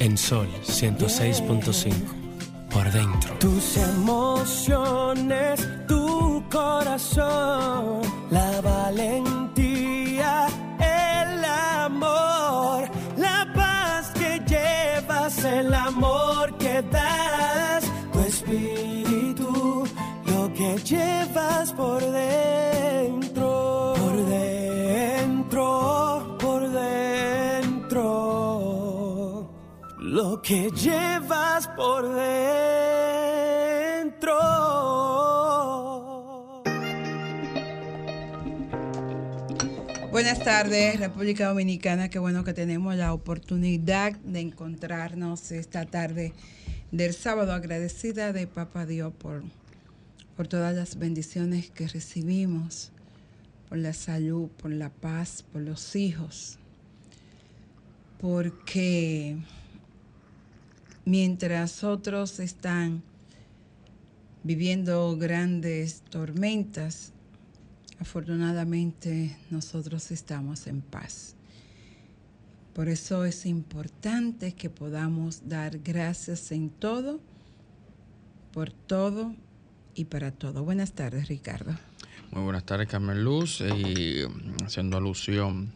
En Sol 106.5. Por dentro. Tus emociones, tu corazón, la valentía, el amor, la paz que llevas, el amor que das, tu espíritu, lo que llevas por dentro, que llevas por dentro. Buenas tardes, República Dominicana. Qué bueno que tenemos la oportunidad de encontrarnos esta tarde del sábado. Agradecida de Papa Dios por, por todas las bendiciones que recibimos, por la salud, por la paz, por los hijos. Porque mientras otros están viviendo grandes tormentas, afortunadamente nosotros estamos en paz. Por eso es importante que podamos dar gracias en todo, por todo y para todo. Buenas tardes, Ricardo. Muy buenas tardes, Carmen Luz. Y haciendo alusión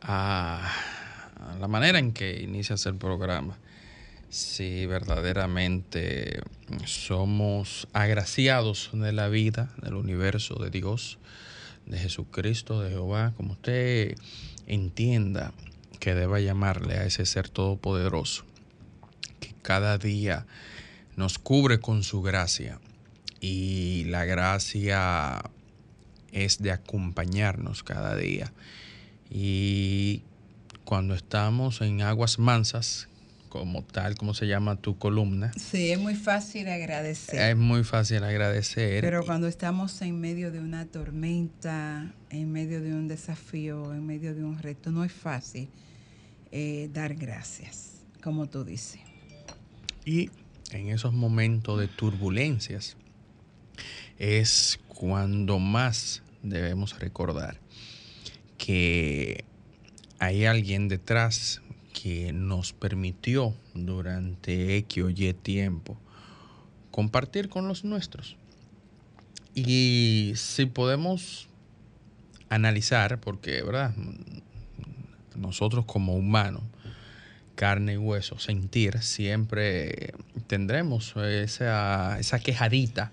a, a la manera en que inicias el programa, si verdaderamente somos agraciados de la vida, del universo, de Dios, de Jesucristo, de Jehová, como usted entienda que deba llamarle a ese ser todopoderoso, que cada día nos cubre con su gracia y la gracia es de acompañarnos cada día. Y cuando estamos en aguas mansas, como tal, como se llama tu columna, Sí, es muy fácil agradecer. es muy fácil agradecer. Pero cuando estamos en medio de una tormenta, en medio de un desafío, en medio de un reto, no es fácil eh, dar gracias, como tú dices. Y en esos momentos de turbulencias es cuando más debemos recordar que hay alguien detrás que nos permitió durante X o Y tiempo compartir con los nuestros. Y si podemos analizar, porque, ¿verdad? Nosotros como humanos, carne y hueso, sentir, siempre tendremos esa, esa quejadita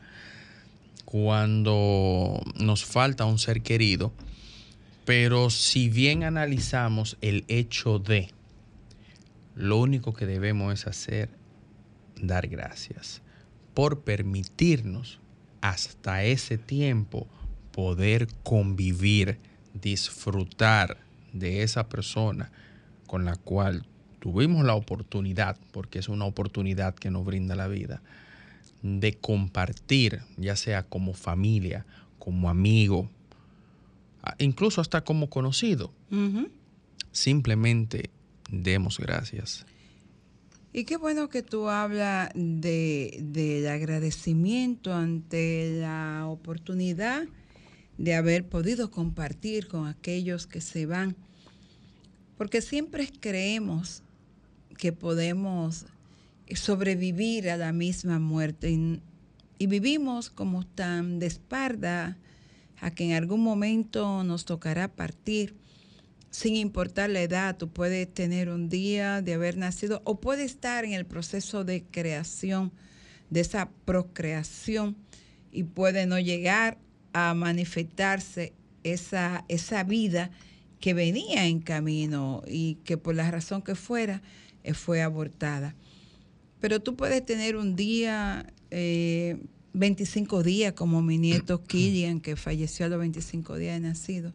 cuando nos falta un ser querido. Pero si bien analizamos el hecho de, lo único que debemos es hacer, dar gracias por permitirnos hasta ese tiempo poder convivir, disfrutar de esa persona con la cual tuvimos la oportunidad, porque es una oportunidad que nos brinda la vida, de compartir, ya sea como familia, como amigo, incluso hasta como conocido. Simplemente demos gracias. Y qué bueno que tú hablas de, del agradecimiento ante la oportunidad de haber podido compartir con aquellos que se van, porque siempre creemos que podemos sobrevivir a la misma muerte. Y, y vivimos como tan de espalda a que en algún momento nos tocará partir sin importar la edad, tú puedes tener un día de haber nacido o puedes estar en el proceso de creación, de esa procreación, y puede no llegar a manifestarse esa, esa vida que venía en camino y que por la razón que fuera eh, fue abortada. Pero tú puedes tener un día, eh, 25 días, como mi nieto Killian, que falleció a los 25 días de nacido.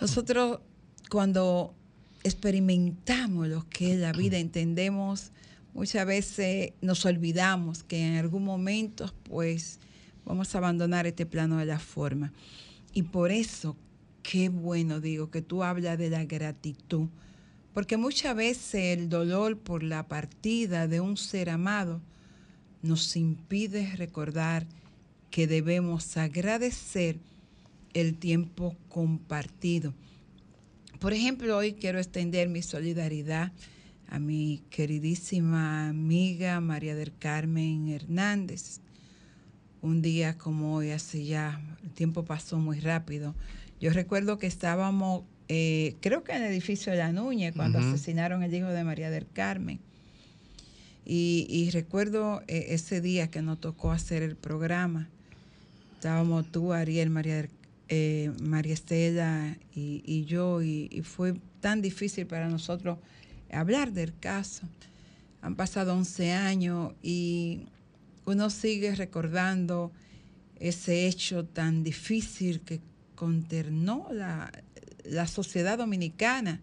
Nosotros cuando experimentamos lo que es la vida, entendemos, muchas veces nos olvidamos que en algún momento pues vamos a abandonar este plano de la forma. Y por eso, qué bueno digo que tú hablas de la gratitud, porque muchas veces el dolor por la partida de un ser amado nos impide recordar que debemos agradecer el tiempo compartido. Por ejemplo, hoy quiero extender mi solidaridad a mi queridísima amiga María del Carmen Hernández. Un día como hoy, hace ya, el tiempo pasó muy rápido. Yo recuerdo que estábamos, eh, creo que en el edificio de la Núñez, cuando asesinaron el hijo de María del Carmen. Y, recuerdo eh, ese día que nos tocó hacer el programa. Estábamos tú, Ariel, María, eh, María Estela y, yo, y, fue tan difícil para nosotros hablar del caso. Han pasado 11 años y uno sigue recordando ese hecho tan difícil que conternó la, la sociedad dominicana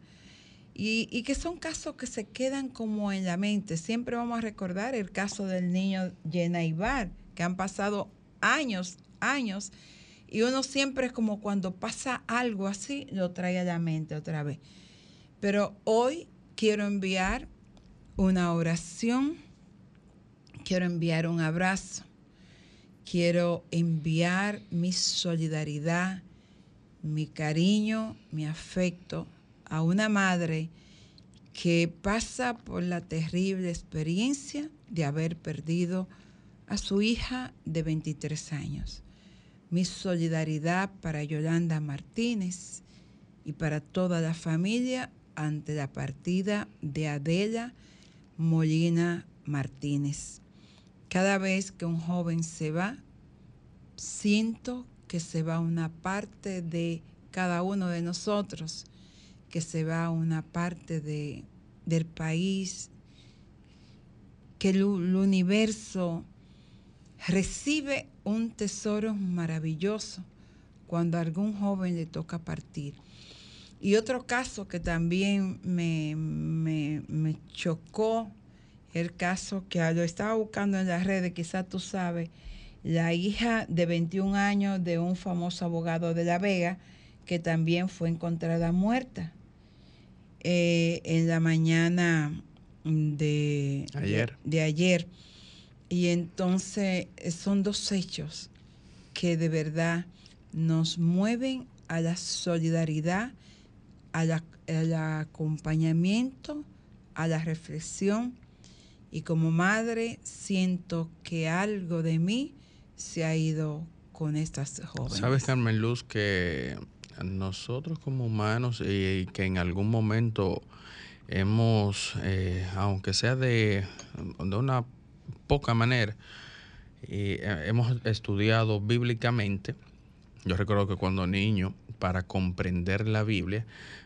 y, que son casos que se quedan como en la mente. Siempre vamos a recordar el caso del niño Yenaibar, que han pasado años, años, y uno siempre es como cuando pasa algo así, lo trae a la mente otra vez. Pero hoy quiero enviar una oración, quiero enviar un abrazo, quiero enviar mi solidaridad, mi cariño, mi afecto a una madre que pasa por la terrible experiencia de haber perdido a su hija de 23 años. Mi solidaridad para Yolanda Martínez y para toda la familia ante la partida de Adela Molina Martínez. Cada vez que un joven se va, siento que se va una parte de cada uno de nosotros que se va una parte de, del país, que el, universo recibe un tesoro maravilloso cuando a algún joven le toca partir. Y otro caso que también me, me, chocó, el caso que lo estaba buscando en las redes, quizás tú sabes, la hija de 21 años de un famoso abogado de La Vega, que también fue encontrada muerta. Eh, en la mañana de ayer. De, ayer. Y entonces eh, son dos hechos que de verdad nos mueven a la solidaridad, al acompañamiento, a la reflexión. Y como madre siento que algo de mí se ha ido con estas jóvenes. Sabes, Carmen Luz, que nosotros como humanos y, que en algún momento hemos, eh, aunque sea de, de, una poca manera, y, eh, hemos estudiado bíblicamente. Yo recuerdo que cuando niño, para comprender la Biblia,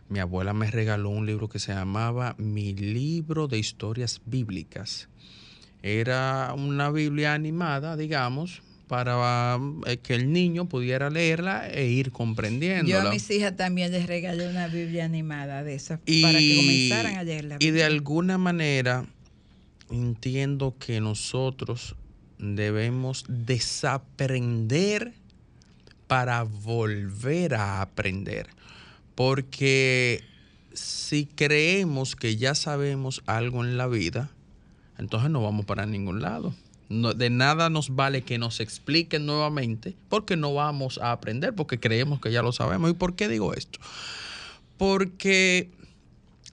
mi abuela me regaló un libro que se llamaba Mi libro de historias bíblicas. Era una Biblia animada, digamos, para eh, que el niño pudiera leerla e ir comprendiendo. Yo a mis hijas también les regalé una Biblia animada de esas para que comenzaran a leerla. Y de alguna manera entiendo que nosotros debemos desaprender para volver a aprender. Porque si creemos que ya sabemos algo en la vida, entonces no vamos para ningún lado de nada nos vale que nos expliquen nuevamente porque no vamos a aprender, porque creemos que ya lo sabemos. ¿Y por qué digo esto? Porque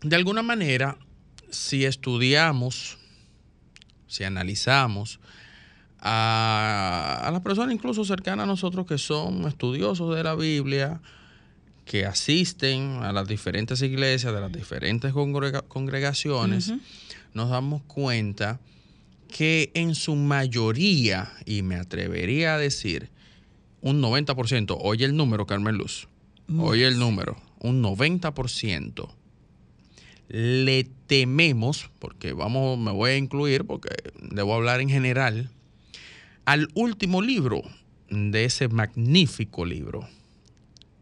de alguna manera, si estudiamos, si analizamos a, a las personas incluso cercanas a nosotros que son estudiosos de la Biblia, que asisten a las diferentes iglesias de las diferentes congregaciones, nos damos cuenta que en su mayoría, y me atrevería a decir, un 90%, oye el número, Carmen Luz, oye el número, un 90% le tememos, porque vamos, me voy a incluir, porque debo hablar en general, al último libro de ese magnífico libro,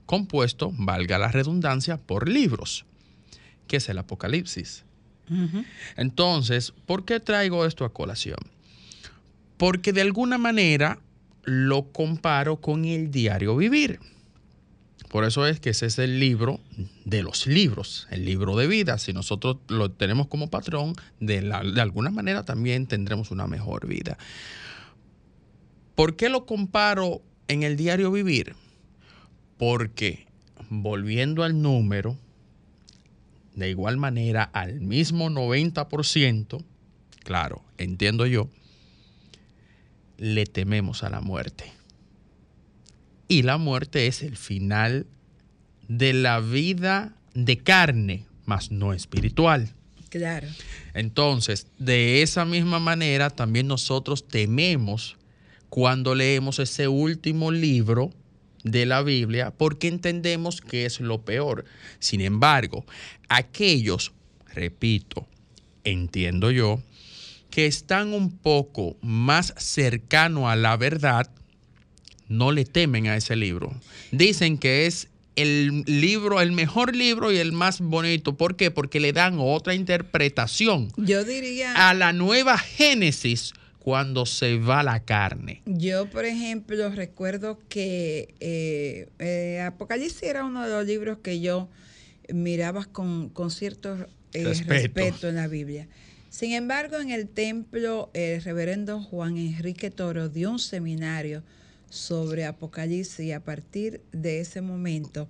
compuesto, valga la redundancia, por libros, que es el Apocalipsis. Entonces, ¿por qué traigo esto a colación? Porque de alguna manera lo comparo con el diario vivir. Por eso es que ese es el libro de los libros, el libro de vida. Si nosotros lo tenemos como patrón, de, alguna manera también tendremos una mejor vida. ¿Por qué lo comparo en el diario vivir? Porque, volviendo al número, de igual manera al mismo 90%, claro, entiendo yo, le tememos a la muerte. Y la muerte es el final de la vida de carne, mas no espiritual. Claro. Entonces, de esa misma manera, también nosotros tememos cuando leemos ese último libro de la Biblia porque entendemos que es lo peor. Sin embargo, aquellos, repito, entiendo yo, que están un poco más cercano a la verdad, no le temen a ese libro. Dicen que es el libro, el mejor libro y el más bonito. ¿Por qué? Porque le dan otra interpretación. Yo diría... A la nueva Génesis cuando se va la carne. Yo, por ejemplo, recuerdo que eh, eh, Apocalipsis era uno de los libros que yo miraba con, cierto eh, respeto. en la Biblia. Sin embargo, en el templo, el reverendo Juan Enrique Toro dio un seminario sobre Apocalipsis y a partir de ese momento,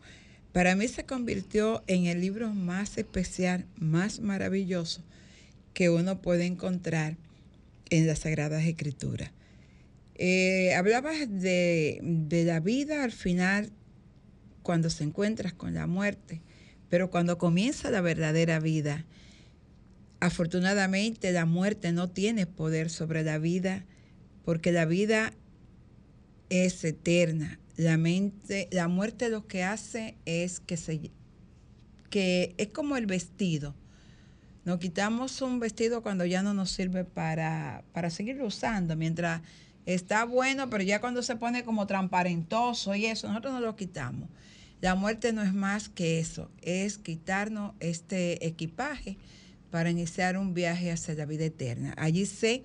para mí se convirtió en el libro más especial, más maravilloso que uno puede encontrar en las Sagradas Escrituras. Eh, hablabas de, de la vida al final, cuando se encuentras con la muerte, pero cuando comienza la verdadera vida, afortunadamente la muerte no tiene poder sobre la vida, porque la vida es eterna. La mente, la muerte lo que hace es que se que es como el vestido. Nos quitamos un vestido cuando ya no nos sirve para, para seguirlo usando, mientras está bueno, pero ya cuando se pone como transparentoso y eso, nosotros no lo quitamos. La muerte no es más que eso, es quitarnos este equipaje para iniciar un viaje hacia la vida eterna. Allí sé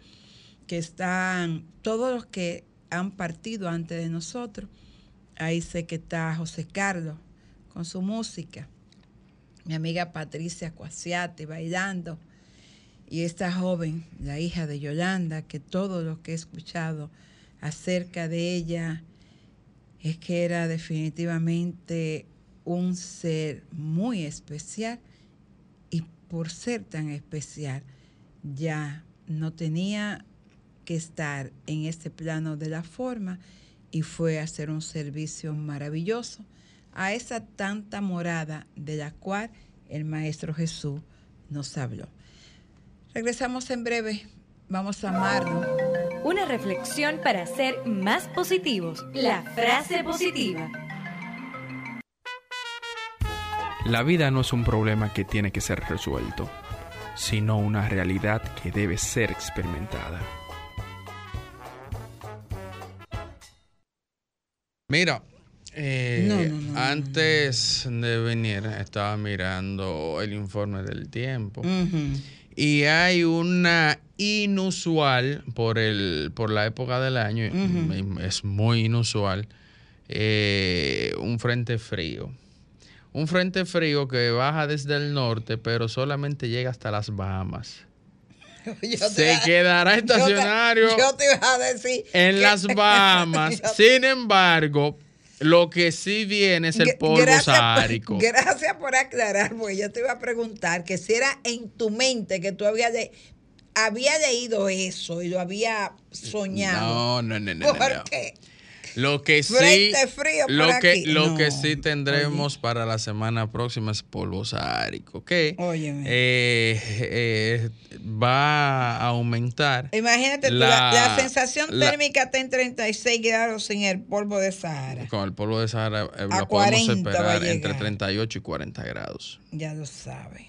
que están todos los que han partido antes de nosotros. Ahí sé que está José Carlos con su música, mi amiga Patricia Cuasiati bailando. Y esta joven, la hija de Yolanda, que todo lo que he escuchado acerca de ella es que era definitivamente un ser muy especial. Y por ser tan especial ya no tenía que estar en este plano de la forma y fue a hacer un servicio maravilloso a esa tanta morada de la cual el Maestro Jesús nos habló. Regresamos en breve. Vamos a amarnos. Una reflexión para ser más positivos. La frase positiva. La vida no es un problema que tiene que ser resuelto, sino una realidad que debe ser experimentada. Mira, eh, antes de venir estaba mirando el informe del tiempo y hay una inusual por el por la época del año es muy inusual eh, un frente frío. Un frente frío que baja desde el norte pero solamente llega hasta las Bahamas se quedará estacionario en las Bahamas. Sin embargo, lo que sí viene es el polvo sárico. Gracias por aclarar, porque yo te iba a preguntar que si era en tu mente que tú habías había leído eso y lo había soñado. No, no, no, no. ¿Por qué? Lo que sí, lo que, Lo que sí tendremos para la semana próxima es polvo sárico, ¿ok? Óyeme. Eh, eh, va a aumentar. Imagínate, la, sensación térmica está en 36 grados sin el polvo de Sahara. Con el polvo de Sahara eh, lo podemos esperar entre 38 y 40 grados. Ya lo sabe.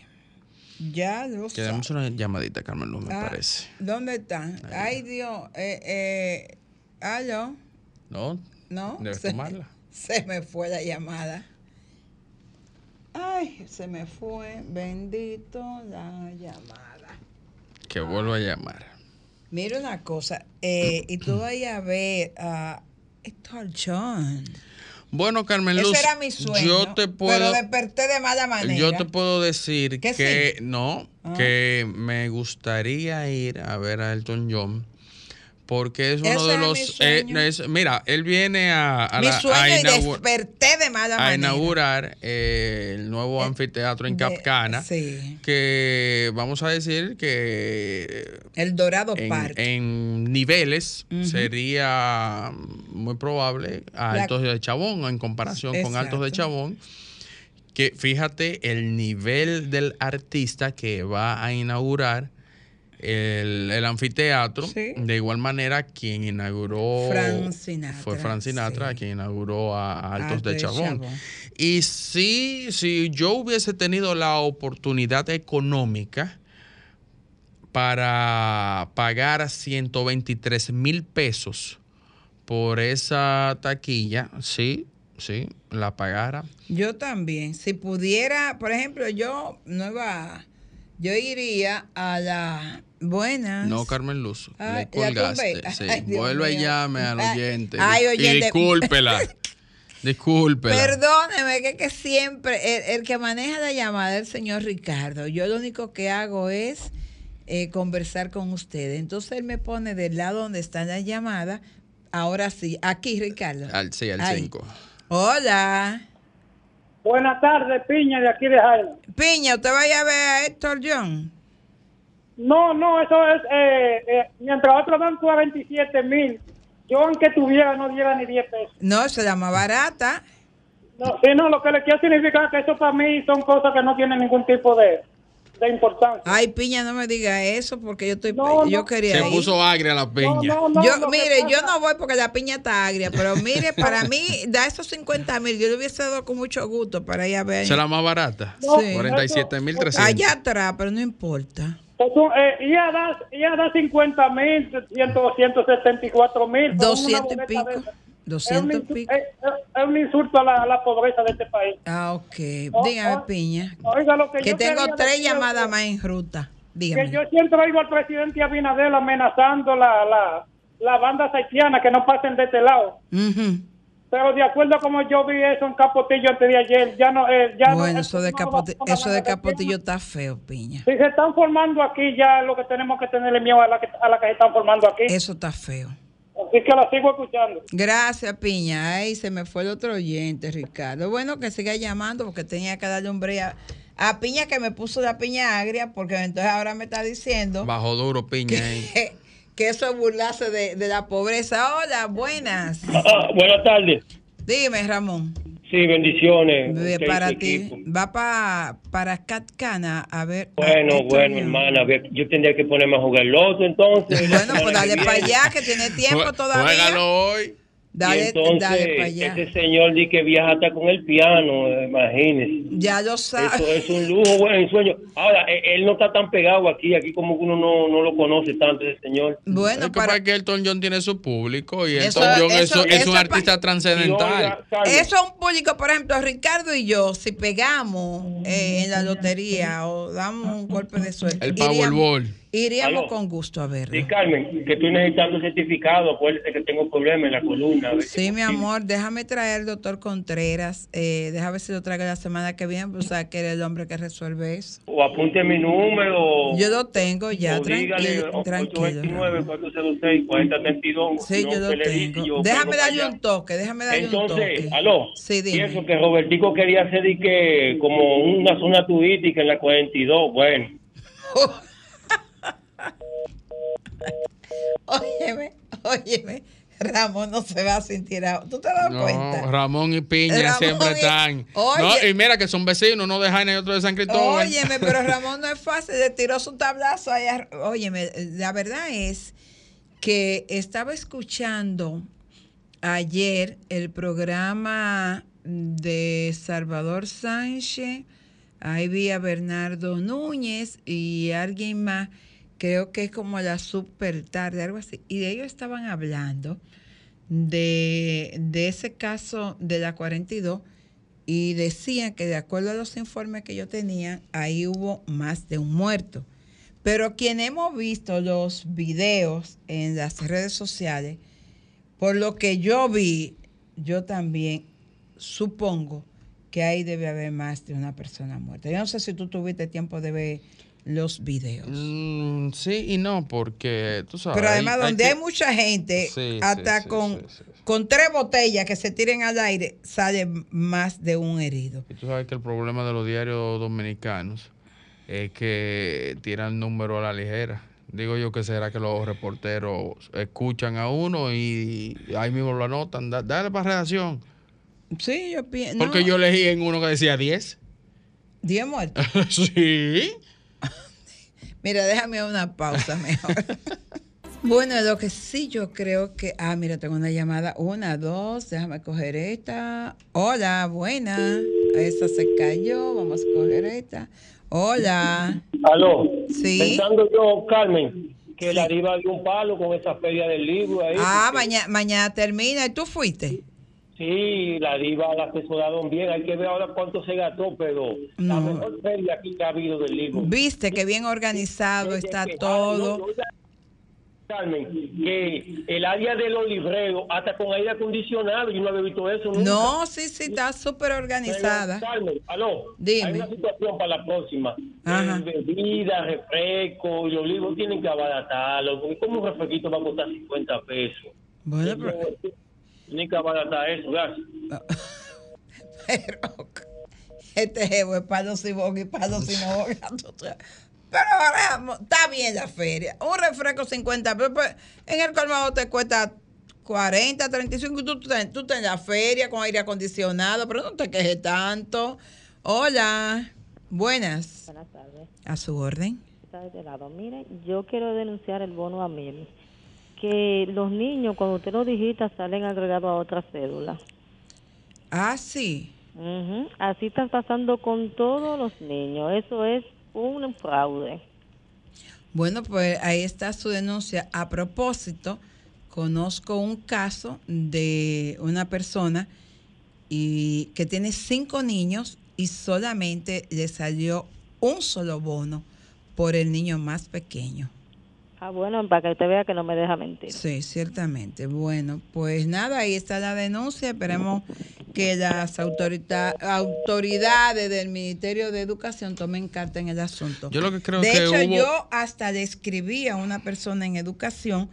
Ya lo sabe. Quedamos una llamadita, Carmen Luz, me ah, parece. ¿Dónde están? Ay, Dios. Eh, eh, ¿Aló? No. No. Debes tomarla. Se me fue la llamada. Ay, se me fue. Bendito la llamada. Que vuelvo a llamar. Mira una cosa. Eh, y tú vas a ver a Héctor John. Bueno, Carmen Luz, Ese era mi sueño, yo te puedo, pero desperté de mala manera. Yo te puedo decir que no, ah. que me gustaría ir a ver a Elton John porque es uno Ese de es los... eh, es- mira, él viene a, a Mi la- a sueño y inaugu- desperté de mala a inaugurar eh, el nuevo Eh, anfiteatro en de- Capcana, sí. que vamos a decir que El Dorado en, Park. en niveles sería muy probable a La- Altos de Chabón en comparación con Altos de. Chabón. Que fíjate el nivel del artista que va a inaugurar el, el anfiteatro. Sí. De igual manera, quien inauguró Frank Sinatra, fue Frank Sinatra, sí. quien inauguró a, a Altos de. Chabón. Y sí, si yo hubiese tenido la oportunidad económica para pagar 123 mil pesos por esa taquilla, sí, sí, la pagara. Yo también. Si pudiera, por ejemplo, yo no iba, yo iría a la buenas. No, Carmen Luz, Ay, le colgaste. Sí, Ay, vuelve y llame al Ay, oyente. ay, y oyente. discúlpela. discúlpela. Perdóneme, que, que siempre el, el que maneja la llamada es el señor Ricardo. Yo lo único que hago es eh, conversar con ustedes. Entonces él me pone del lado donde está la llamada. Ahora sí, aquí Ricardo. Al, sí, al Ahí. 5. Hola. Buenas tardes, Piña, de aquí de Jaime. Piña, ¿usted vaya a ver a Héctor John? No, no, eso es, eh, eh, mientras otros dan tú a 27 mil, yo aunque tuviera no diera ni 10 pesos. No, esa es la más barata. No, sí, no, lo que le quiero significar que eso para mí son cosas que no tienen ningún tipo de, de importancia. Ay, Piña, no me diga eso porque yo estoy No, yo no. quería Se ir. puso agria la No, peña. no, no, yo, mire, yo no voy porque la piña está agria, pero mire, para mí, da esos 50 mil, yo le hubiese dado con mucho gusto para ir a ver. ¿Esa es la más barata? No, Sí. 47.300. Allá atrás, pero no importa. Eso, eh, y a dar, y a dar 50 mil, 174 mil. 200 y pico. 200 y pico. Es, es un insulto a la, a la pobreza de este país. Ah, ok. Dígame, Piña. Oiga, lo que, Que yo tengo tres es llamadas que- más en ruta. que Dígame. yo siempre oigo al presidente Abinadel amenazando la, la, la banda haitiana que no pasen de este lado. Ujú. Pero de acuerdo a como yo vi eso en Capotillo antes de ayer, ya no... Eh, ya no- Bueno, eso de, no va a Capoti- poner eso de de Capotillo está feo, Piña. Si se están formando aquí, ya lo que tenemos que tenerle miedo a la que, a la que se están formando aquí. Eso está feo. Así que la sigo escuchando. Gracias, Piña. Ay, se me fue el otro oyente, Ricardo. Bueno, que siga llamando porque tenía que darle un break a, Piña que me puso la piña agria porque entonces ahora me está diciendo Bajo duro, piña. que, que eso es burlarse de, de la pobreza. Hola, buenas. Ah, buenas tardes. Dime, Ramón. Sí, bendiciones. Para ti. equipo. Va pa- para Catcana a ver. Bueno, bueno, hermana, yo tendría que ponerme a jugar loto entonces. la Bueno, pues dale para allá, que tiene tiempo todavía. Juégalo hoy. Y Dale, entonces, dale para allá. ese señor dice que viaja hasta con el piano, imagínese. Ya lo sabes. Eso es un lujo, bueno, un sueño. Ahora, eh, él no está tan pegado aquí, aquí como que uno no, no lo conoce tanto, ese señor. Bueno, es que para, para que Elton John tiene su público y Eso- Elton John eso- es, es un pa- artista Y trascendental. Eso es un público, por ejemplo, Ricardo y yo, si pegamos eh, en la lotería o damos un golpe de suerte, El Powerball. Iríamos Aló. con gusto a Sí, verlo. Carmen, que estoy necesitando certificado, acuérdese que tengo problemas en la columna. Sí, mi amor, déjame traer al doctor Contreras, eh, déjame ver si lo traigo la semana que viene, pues, o sea, que eres el hombre que resuelve eso. O apunte mi número. Yo lo tengo ya, o dígale tranquilo. tranquilo. 829-406-4032. Sí, yo lo tengo. Déjame darle un toque, déjame darle un Entonces, toque. aló. Sí, dime. Pienso que Robertico quería hacer y que como una zona turística en la 42. Bueno, Óyeme, óyeme, Ramón no se va a sentir ahora. ¿Tú te das No, cuenta? Ramón y Piña Ramón siempre y- están. Oye. No, y mira que son vecinos, no dejan en otro de San Cristóbal. Óyeme, pero Ramón no es fácil, le tiró su tablazo allá. Óyeme, la verdad es que estaba escuchando ayer el programa de Salvador Sánchez, ahí vi a Bernardo Núñez y alguien más, creo que es como la super tarde, algo así, y ellos estaban hablando de, de ese caso de la 42 y decían que de acuerdo a los informes que yo tenía, ahí hubo más de un muerto. Pero quien hemos visto los videos en las redes sociales, por lo que yo vi, yo también supongo que ahí debe haber más de una persona muerta. Yo no sé si tú tuviste tiempo de ver los videos. Mm, sí y no, porque tú sabes. Pero además, hay donde que- hay mucha gente, Sí, hasta sí, con, sí, con tres botellas que se tiren al aire, sale más de un herido. Y tú sabes que el problema de los diarios dominicanos es que tiran número a la ligera. Digo yo que será que los reporteros escuchan a uno y ahí mismo lo anotan. Da- dale para redacción. Sí, yo pienso. Porque yo leí en uno que decía 10. 10 muertos. sí. Mira, déjame una pausa mejor. bueno, lo que sí yo creo que. Ah, mira, tengo una llamada. Una, dos, déjame coger esta. Hola, buena. Esa se cayó. Vamos a coger esta. Hola. Aló. Sí. Pensando yo, Carmen, que la diva dio un palo con esa feria del libro ahí. Ah, porque- mañana, mañana termina. ¿Y tú fuiste? Sí, la diva la asesoraron bien. Hay que ver ahora cuánto se gastó, pero la No. mejor feria aquí que ha habido del libro. Viste que bien organizado está Que- todo. no, no, Carmen, que el área de los libreros, hasta con aire acondicionado, yo no había visto eso nunca. No, sí, sí, está súper organizada. Carmen, aló, Dime. hay una situación para la próxima. Eh, bebidas, refresco, los libros tienen que abaratarlo, porque como un refresquito va a costar 50 pesos. Bueno, pero, Que abaratar eso, gracias. pero este jevo es palo sin boca y palo sin boca. Pero ahora está bien la feria. Un refresco 50 pesos. pues, En el colmado te cuesta 40, 35. y Tú, tú, estás- tú estás en la feria con aire acondicionado, pero no te quejes tanto. Hola. Buenas. Buenas tardes. A su orden. Está de este lado. Mire, yo quiero denunciar el bono a mil. Que los niños, cuando usted lo digita, salen agregados a otra cédula. Ah, sí. Así está pasando con todos los niños. Eso es un fraude. Bueno, pues ahí está su denuncia. A propósito, conozco un caso de una persona y que tiene cinco niños y solamente le salió un solo bono por el niño más pequeño. Ah, bueno, para que usted vea que no me deja mentir. Sí, ciertamente. Bueno, pues nada, ahí está la denuncia. Esperemos que las autoridades del Ministerio de Educación tomen carta en el asunto. Yo lo que creo de que hecho, hubo- yo hasta le escribí a una persona en educación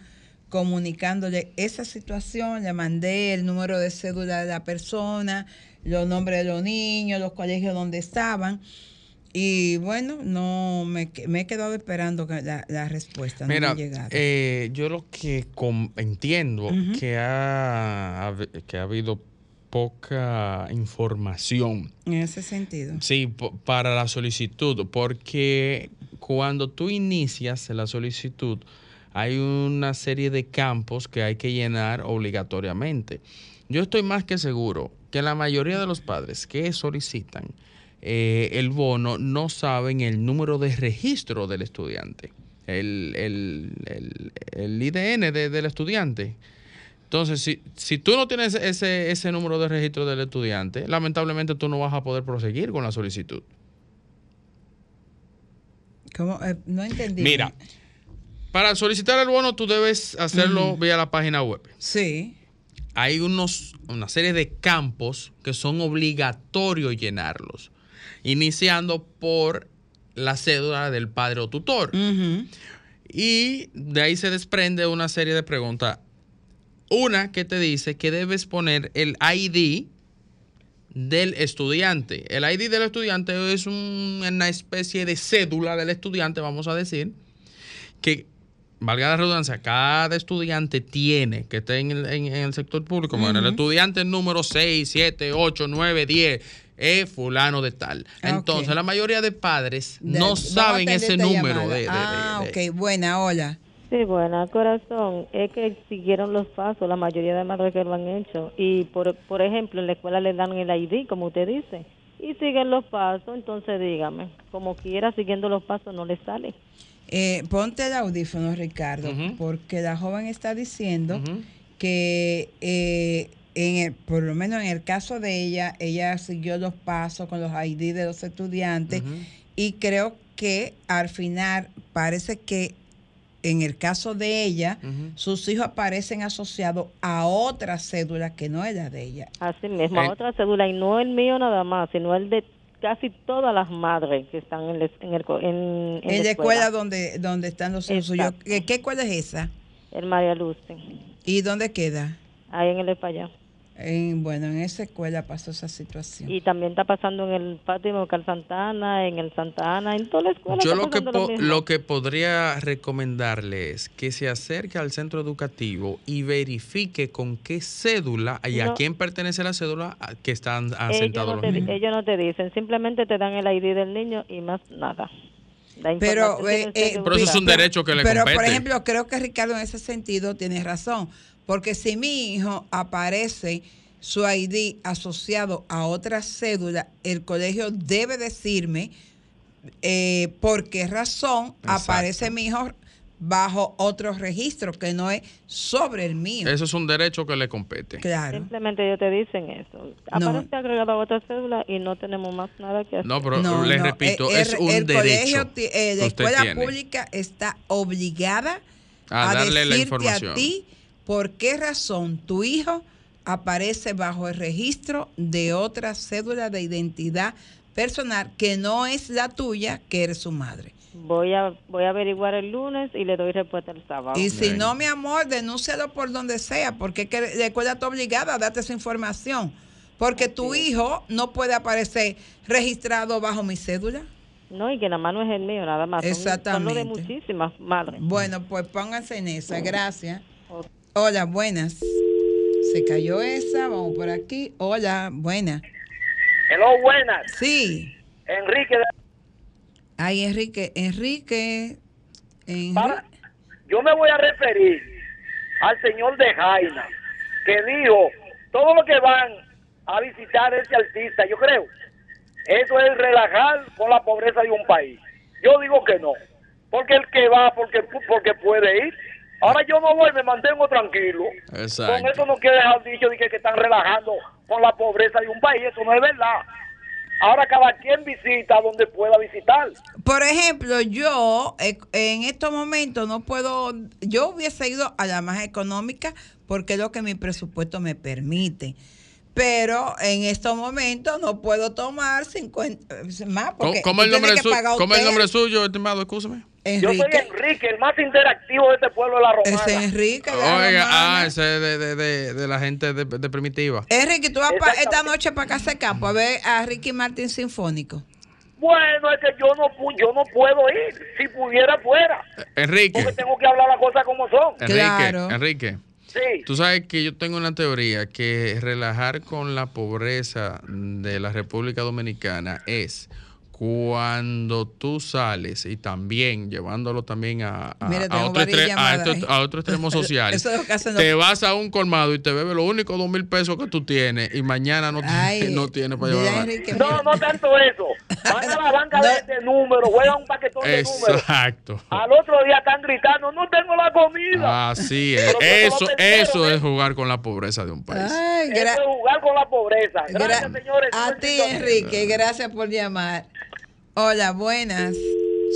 comunicándole esa situación, le mandé el número de cédula de la persona, los nombres de los niños, los colegios donde estaban. Y bueno, no me, me he quedado esperando la, la respuesta. no me Mira, llegado. eh, yo lo que entiendo Ujú. que, ha, que ha habido poca información En ese sentido. Sí, para la solicitud, porque cuando tú inicias la solicitud, hay una serie de campos que hay que llenar obligatoriamente. Yo estoy más que seguro que la mayoría de los padres que solicitan eh, el bono no saben el número de registro del estudiante, el, el- el- el IDN de- del estudiante. Entonces, si, si tú no tienes ese, ese número de registro del estudiante, lamentablemente tú no vas a poder proseguir con la solicitud. ¿Cómo? Eh, no entendí. Mira, para solicitar el bono tú debes hacerlo vía la página web. Sí. Hay unos, una serie de campos que son obligatorios llenarlos, iniciando por la cédula del padre o tutor. Y de ahí se desprende una serie de preguntas. Una que te dice que debes poner el ID del estudiante. El ID del estudiante es un- una especie de cédula del estudiante, vamos a decir, que, valga la redundancia, cada estudiante tiene, que esté en el, en- en el sector público, bueno, el estudiante número 6, 7, 8, 9, 10, es fulano de tal. Ah, Entonces, la mayoría de padres De- no saben ese número de, de- de- Ah, ok, buena, hola. Sí, bueno, corazón, es que siguieron los pasos, la mayoría de madres que lo han hecho. Y, por, por ejemplo, en la escuela le dan el ID, como usted dice, y siguen los pasos, entonces dígame, como quiera, siguiendo los pasos no le sale. Eh, ponte el audífono, Ricardo, porque la joven está diciendo que, eh, en el- por lo menos en el caso de ella, ella siguió los pasos con los ID de los estudiantes y creo que al final parece que en el caso de ella, sus hijos aparecen asociados a otra cédula que no es la de ella. Así mismo, Eh. a otra cédula, y no el mío nada más, sino el de casi todas las madres que están en, les- en, el, en, en En la escuela donde, donde están los hijos suyos. ¿Qué, qué escuela es esa? El María Luce, ¿Y dónde queda? ahí en el Español. En, bueno, en esa escuela pasó esa situación. Y también está pasando en el Fátima Cal Santana, en el Santa Ana, en toda la escuela. Yo lo que, lo que podría recomendarle es que se acerque al centro educativo y verifique con qué cédula y a quién pertenece la cédula que están asentados no, los niños. ellos no te dicen, simplemente te dan el ID del niño y más nada. Pero, eh, eh, Pero eso es un derecho que le Pero, por ejemplo, creo que Ricardo en ese sentido tiene razón. Porque si mi hijo aparece su ID asociado a otra cédula, el colegio debe decirme eh, por qué razón Exacto. aparece mi hijo bajo otro registro que no es sobre el mío. Eso es un derecho que le compete. Claro. Simplemente ellos te dicen eso. No. Aparece agregado a otra cédula y no tenemos más nada que hacer. No, pero No, le no, repito, eh, es el- un el derecho colegio eh, la escuela tiene. pública está obligada A a, darle la decirte información. a ti por qué razón tu hijo aparece bajo el registro de otra cédula de identidad personal que no es la tuya, que eres su madre. Voy a voy a averiguar el lunes y le doy respuesta el sábado. Y si Bien. no, mi amor, denúncialo por donde sea, porque es que la escuela está obligada a darte esa información. Porque tu hijo no puede aparecer registrado bajo mi cédula. No, y que nada más no es el mío, nada más. Son- Son, lo de Exactamente. muchísimas madres. Bueno, pues pónganse en esa, gracias. Hola, buenas. Se cayó esa, vamos por aquí. Hola, buenas. Hello, buenas. Sí. Enrique, Ay, Enrique, Enrique. Para- yo me voy a referir al señor de Jaina, que dijo, todo lo que van a visitar ese artista, yo creo, eso es relajar con la pobreza de un país. Yo digo que no, porque el que va, porque, porque puede ir. Ahora yo no voy, me mantengo tranquilo. Con Exacto. eso no quiere dejar dicho de que, que están relajando con la pobreza de un país, eso no es verdad. Ahora cada quien visita donde pueda visitar. Por ejemplo, yo eh, en estos momentos no puedo, yo hubiese ido a la más económica porque es lo que mi presupuesto me permite. Pero en estos momentos no puedo tomar 50 eh, más ¿Cómo, porque cómo el nombre que cómo el nombre suyo, estimado? Escúchame. Yo soy Enrique. El más interactivo de este pueblo de la Romana. Ese Enrique. de la Oiga, Romana. ah, ese de, de, de, de la gente de, de Primitiva. Enrique, tú vas pa- esta noche para Casa de Campo a ver a Ricky Martin Sinfónico. Bueno, es que yo no, pu- yo no puedo ir. Si pudiera, fuera. Enrique, Porque tengo que hablar las cosas como son. Enrique, Claro. Enrique. Sí. Tú sabes que yo tengo una teoría que relajar con la pobreza de la República Dominicana es cuando tú sales y también llevándolo también a, a- Mira, a otro, a otro extremo social. Eso es lo que hacen los- te vas a un colmado y te bebes los únicos dos mil pesos que tú tienes y mañana no, Ay, tienes, no tienes para llevar. No, no tanto eso. Van a la banca de, de números, juegan un paquetón de números. Exacto. Al otro día están gritando, no tengo la comida. Así es. Eso, eso entero, es jugar con la pobreza de un país. Ay, Eso es jugar con la pobreza. Gracias, gra- señores. a ti, Enrique, gracias por llamar. Hola, buenas.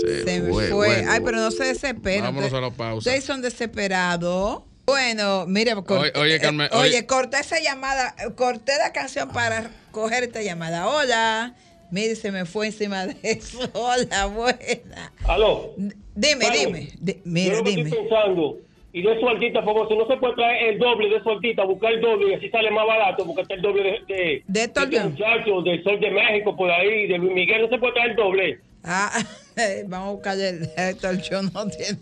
Se, Se me fue, bueno. Ay, pero no se desesperen. Vámonos a la pausa. Ustedes son desesperados. Bueno, mire, corté- Oye, Carmen, eh, oye, oye. corté esa llamada, corté la canción para coger esta llamada. Hola. Mire, se me fue encima de eso. Hola, buena. Aló. Dime, Carmen, dime. Di- Yo mira, lo que dime. estoy pensando, y de su altita, por favor, si no se puede traer el doble de su altita, buscar el doble y así sale más barato, porque está el doble de, de, De Héctor este muchacho del Sol de México, por ahí, de Luis Miguel, no se puede traer el doble. Ah, vamos a buscar el Héctor Yo no tiene.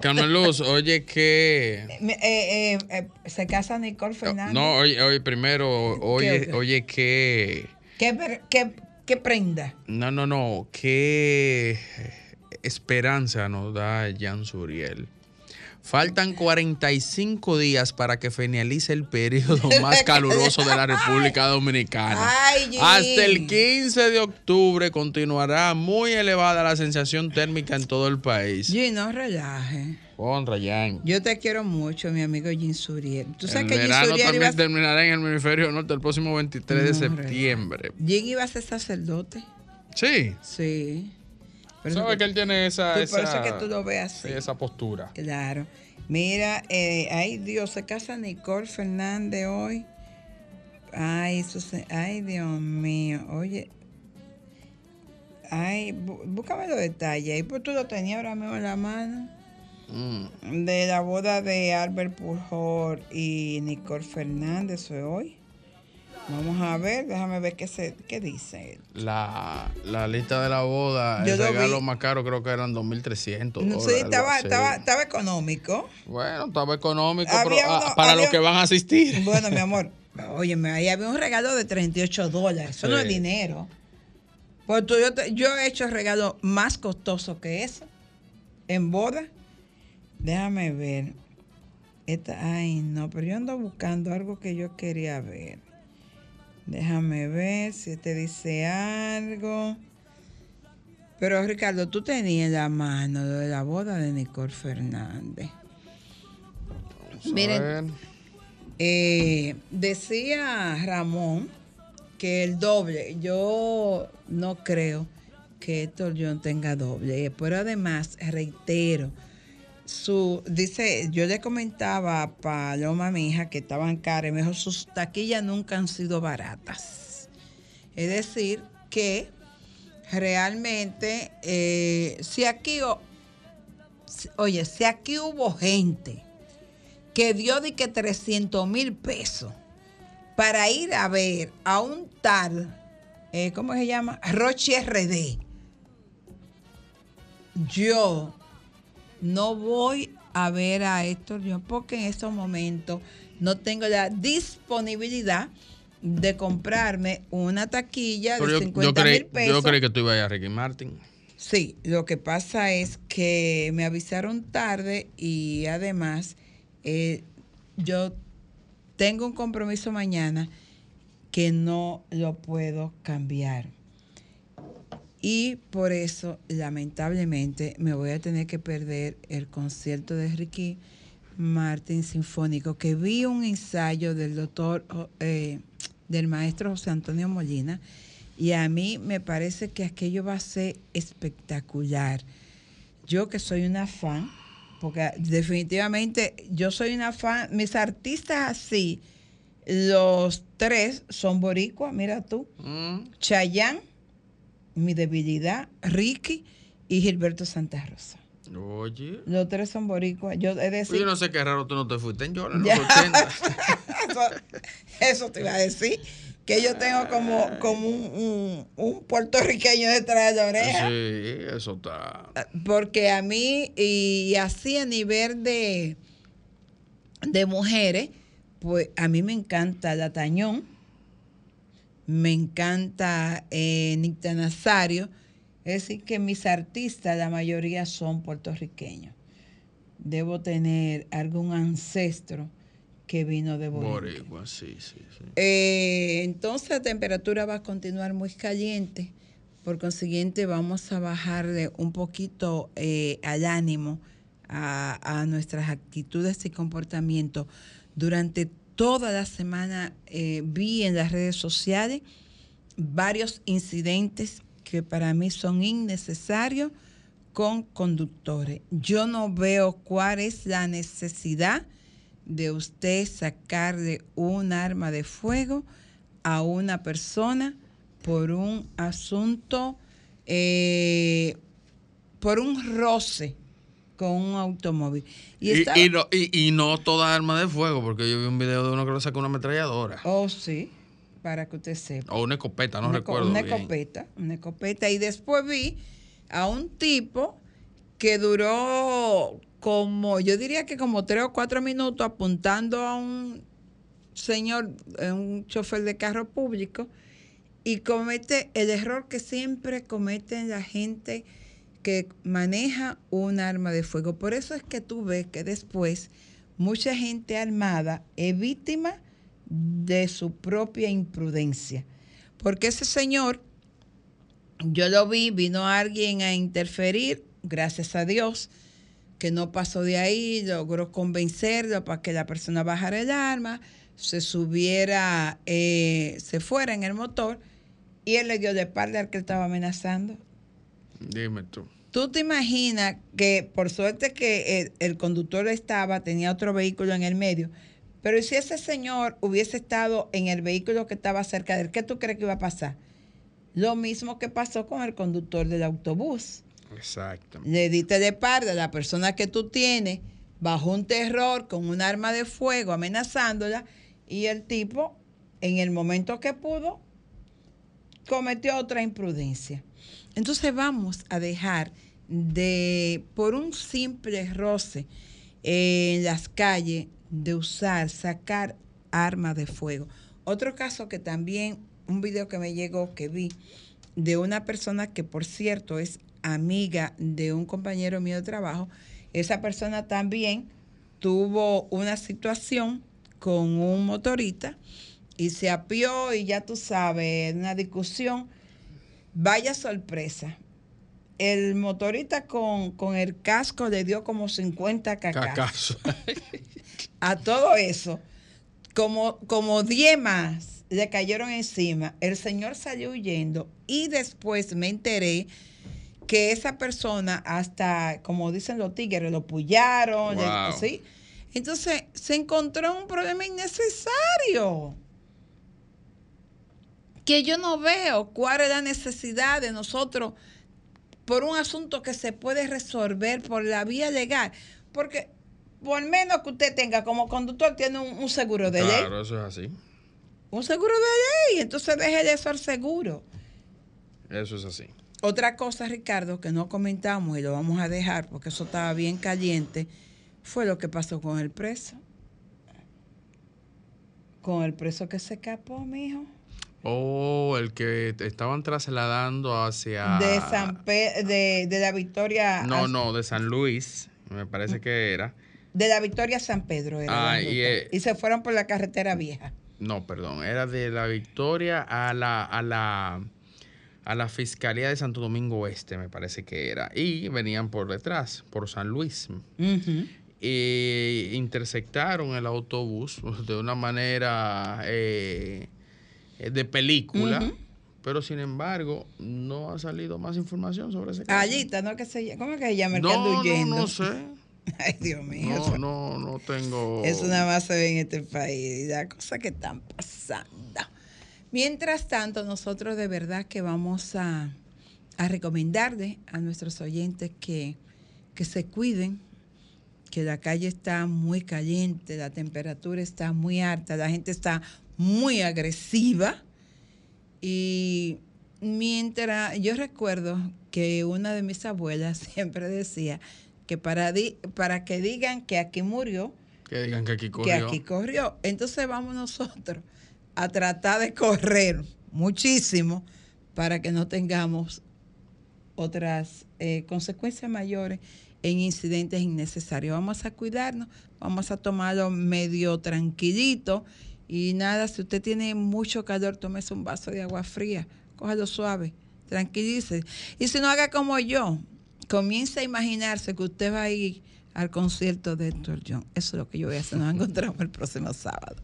Carmen Luz, oye que... Eh, eh, eh, se casa Nicole Fernández. No, oye, oye, primero, oye, qué? oye que... ¿Qué, qué- qué prenda? No, no, no, qué esperanza nos da Jan Suriel. Faltan 45 días para que finalice el periodo más caluroso de la República Dominicana. Ay, Jim. Hasta el 15 de octubre continuará muy elevada la sensación térmica en todo el país. Gin, no relaje. Con Rayán. Yo te quiero mucho, mi amigo Jim Suriel. Tú sabes El que Jim verano Suriel iba, también terminará en el hemisferio norte el próximo 23 de septiembre. Jim iba a ser sacerdote. Sí. Sí. Por eso Sabes que él tiene esa, tú- por esa, eso es que tú lo ves así. sí, esa postura. Claro. Mira, eh, ay Dios, se casa Nicole Fernández hoy. Ay, eso se- ay Dios mío. Oye, Ay, bú- búscame los detalles. Ahí pues tú lo tenías ahora mismo en la mano. Mm. De la boda de Albert Pujol y Nicole Fernández hoy. Vamos a ver, déjame ver qué, se, qué dice. La, la lista de la boda, Yo el lo regalo vi. más caro creo que eran 2.300 No, sí, estaba, estaba, estaba económico. Bueno, estaba económico, Había pero ah, uno- para había- los que van a asistir. Bueno, mi amor, óyeme, ahí había un regalo de 38 dólares. Eso no es dinero. Pues tú, yo, te- yo he hecho regalos más costosos que eso en boda. Déjame ver. Esta, ay, no, pero yo ando buscando algo que yo quería ver. Déjame ver si te dice algo. Pero Ricardo, tú tenías en la mano de la boda de Nicole Fernández. Miren, eh, decía Ramón que el doble, yo no creo que Héctor John tenga doble, pero además reitero, su, dice, yo le comentaba a Paloma, mi hija, que estaban caras, y me dijo, sus taquillas nunca han sido baratas. Es decir, que realmente, eh, si aquí, oye, si aquí hubo gente que dio de que 300 mil pesos para ir a ver a un tal, eh, ¿cómo se llama? Roche RD. Yo no voy a ver a Héctor yo porque en estos momentos no tengo la disponibilidad de comprarme una taquilla Pero de yo, 50 yo, creí, mil pesos. yo creí que tú ibas a ir a Ricky Martin. Sí, lo que pasa es que me avisaron tarde y además eh, yo tengo un compromiso mañana que no lo puedo cambiar. Y por eso, lamentablemente, me voy a tener que perder el concierto de Ricky Martin Sinfónico, que vi un ensayo del doctor, eh, del maestro José Antonio Molina, y a mí me parece que aquello va a ser espectacular. Yo que soy una fan, porque definitivamente yo soy una fan, mis artistas así, los tres son boricuas, mira tú, Chayanne, Mi Debilidad, Ricky y Gilberto Santa Rosa. Oye. Los tres son boricuas. Yo, es decir, Yo no sé qué raro tú no te fuiste en Jordan, en los 80. eso, eso te iba a decir. Que yo tengo como, como un, un- un puertorriqueño detrás de la oreja. Sí, eso está. Porque a mí, y así a nivel de, de mujeres, pues a mí me encanta la Tañón, me encanta eh, Nicta Nazario. Es decir, que mis artistas, la mayoría son puertorriqueños. Debo tener algún ancestro que vino de Bolivia. Boricua, sí, sí, sí. Eh, entonces la temperatura va a continuar muy caliente. Por consiguiente, vamos a bajarle un poquito eh, al ánimo a, a nuestras actitudes y comportamientos. Durante toda la semana eh, vi en las redes sociales varios incidentes que para mí son innecesarios con conductores. Yo no veo cuál es la necesidad de usted sacarle un arma de fuego a una persona por un asunto, eh, por un roce con un automóvil. Y, Y, no, y, no toda arma de fuego, porque yo vi un video de uno que le sacó una ametralladora. Oh, sí, para que usted sepa. O una escopeta, no una, recuerdo una bien. escopeta, una escopeta. Y después vi a un tipo que duró como, yo diría que como tres o cuatro minutos apuntando a un señor, eh, un chofer de carro público, y comete el error que siempre cometen la gente que maneja un arma de fuego. Por eso es que tú ves que después mucha gente armada es víctima de su propia imprudencia. Porque ese señor, yo lo vi, vino alguien a interferir, gracias a Dios, que no pasó de ahí, logró convencerlo para que la persona bajara el arma, se subiera, eh, se fuera en el motor, y él le dio de espalda al que estaba amenazando. Dime tú. ¿Tú te imaginas que por suerte que el, el conductor estaba, tenía otro vehículo en el medio, pero si ese señor hubiese estado en el vehículo que estaba cerca de él, ¿qué tú crees que iba a pasar? Lo mismo que pasó con el conductor del autobús. Exacto. Le diste de parte a la persona que tú tienes bajo un terror con un arma de fuego amenazándola y el tipo en el momento que pudo cometió otra imprudencia. Entonces vamos a dejar de, por un simple roce en las calles, de usar, sacar armas de fuego. Otro caso que también, un video que me llegó, que vi, de una persona que por cierto es amiga de un compañero mío de trabajo, esa persona también tuvo una situación con un motorista y se apió y ya tú sabes, una discusión. Vaya sorpresa. El motorista con, con el casco le dio como 50 cacazos. A todo eso, como, como 10 más le cayeron encima. El señor salió huyendo y después me enteré que esa persona hasta, como dicen los tigres, lo pullaron, Wow. ¿sí? Entonces se encontró un problema innecesario. Que yo no veo cuál es la necesidad de nosotros por un asunto que se puede resolver por la vía legal. Porque por menos que usted tenga como conductor, tiene un, un seguro de ley. Claro, eso es así. Un seguro de ley. Entonces deje de ser seguro. Eso es así. Otra cosa, Ricardo, que no comentamos y lo vamos a dejar porque eso estaba bien caliente, fue lo que pasó con el preso. Con el preso que se escapó, mijo. Oh, el que estaban trasladando hacia... De San Pe- de, de la Victoria. No, a- no, de San Luis, me parece que era. De la Victoria a San Pedro. era Ah, y, eh, y se fueron por la carretera vieja. No, perdón, era de la Victoria a la, a la, a la Fiscalía de Santo Domingo Oeste, me parece que era. Y venían por detrás, por San Luis. Y intersectaron el autobús de una manera eh, de película. Pero sin embargo, no ha salido más información sobre ese caso. Allita, ¿no? Que se, llama- ¿Cómo que se llama el que No, anda no, huyendo? no sé. Ay, Dios mío. No, no, no tengo. Eso nada más se ve en este país, las cosas que están pasando. Mientras tanto, nosotros de verdad que vamos a, a recomendarle a nuestros oyentes que, que se cuiden, que la calle está muy caliente, la temperatura está muy alta, la gente está muy agresiva. Y mientras yo recuerdo que una de mis abuelas siempre decía que para, di- para que digan que aquí murió, Que digan que aquí que corrió. aquí corrió. Entonces vamos nosotros a tratar de correr muchísimo para que no tengamos otras eh, consecuencias mayores en incidentes innecesarios. Vamos a cuidarnos, vamos a tomarlo medio tranquilito y nada, si usted tiene mucho calor, tómese un vaso de agua fría, cójalo suave, tranquilice. Y si no haga como yo, comience a imaginarse que usted va a ir al concierto de Héctor John. Eso es lo que yo voy a hacer. Nos encontramos el próximo sábado.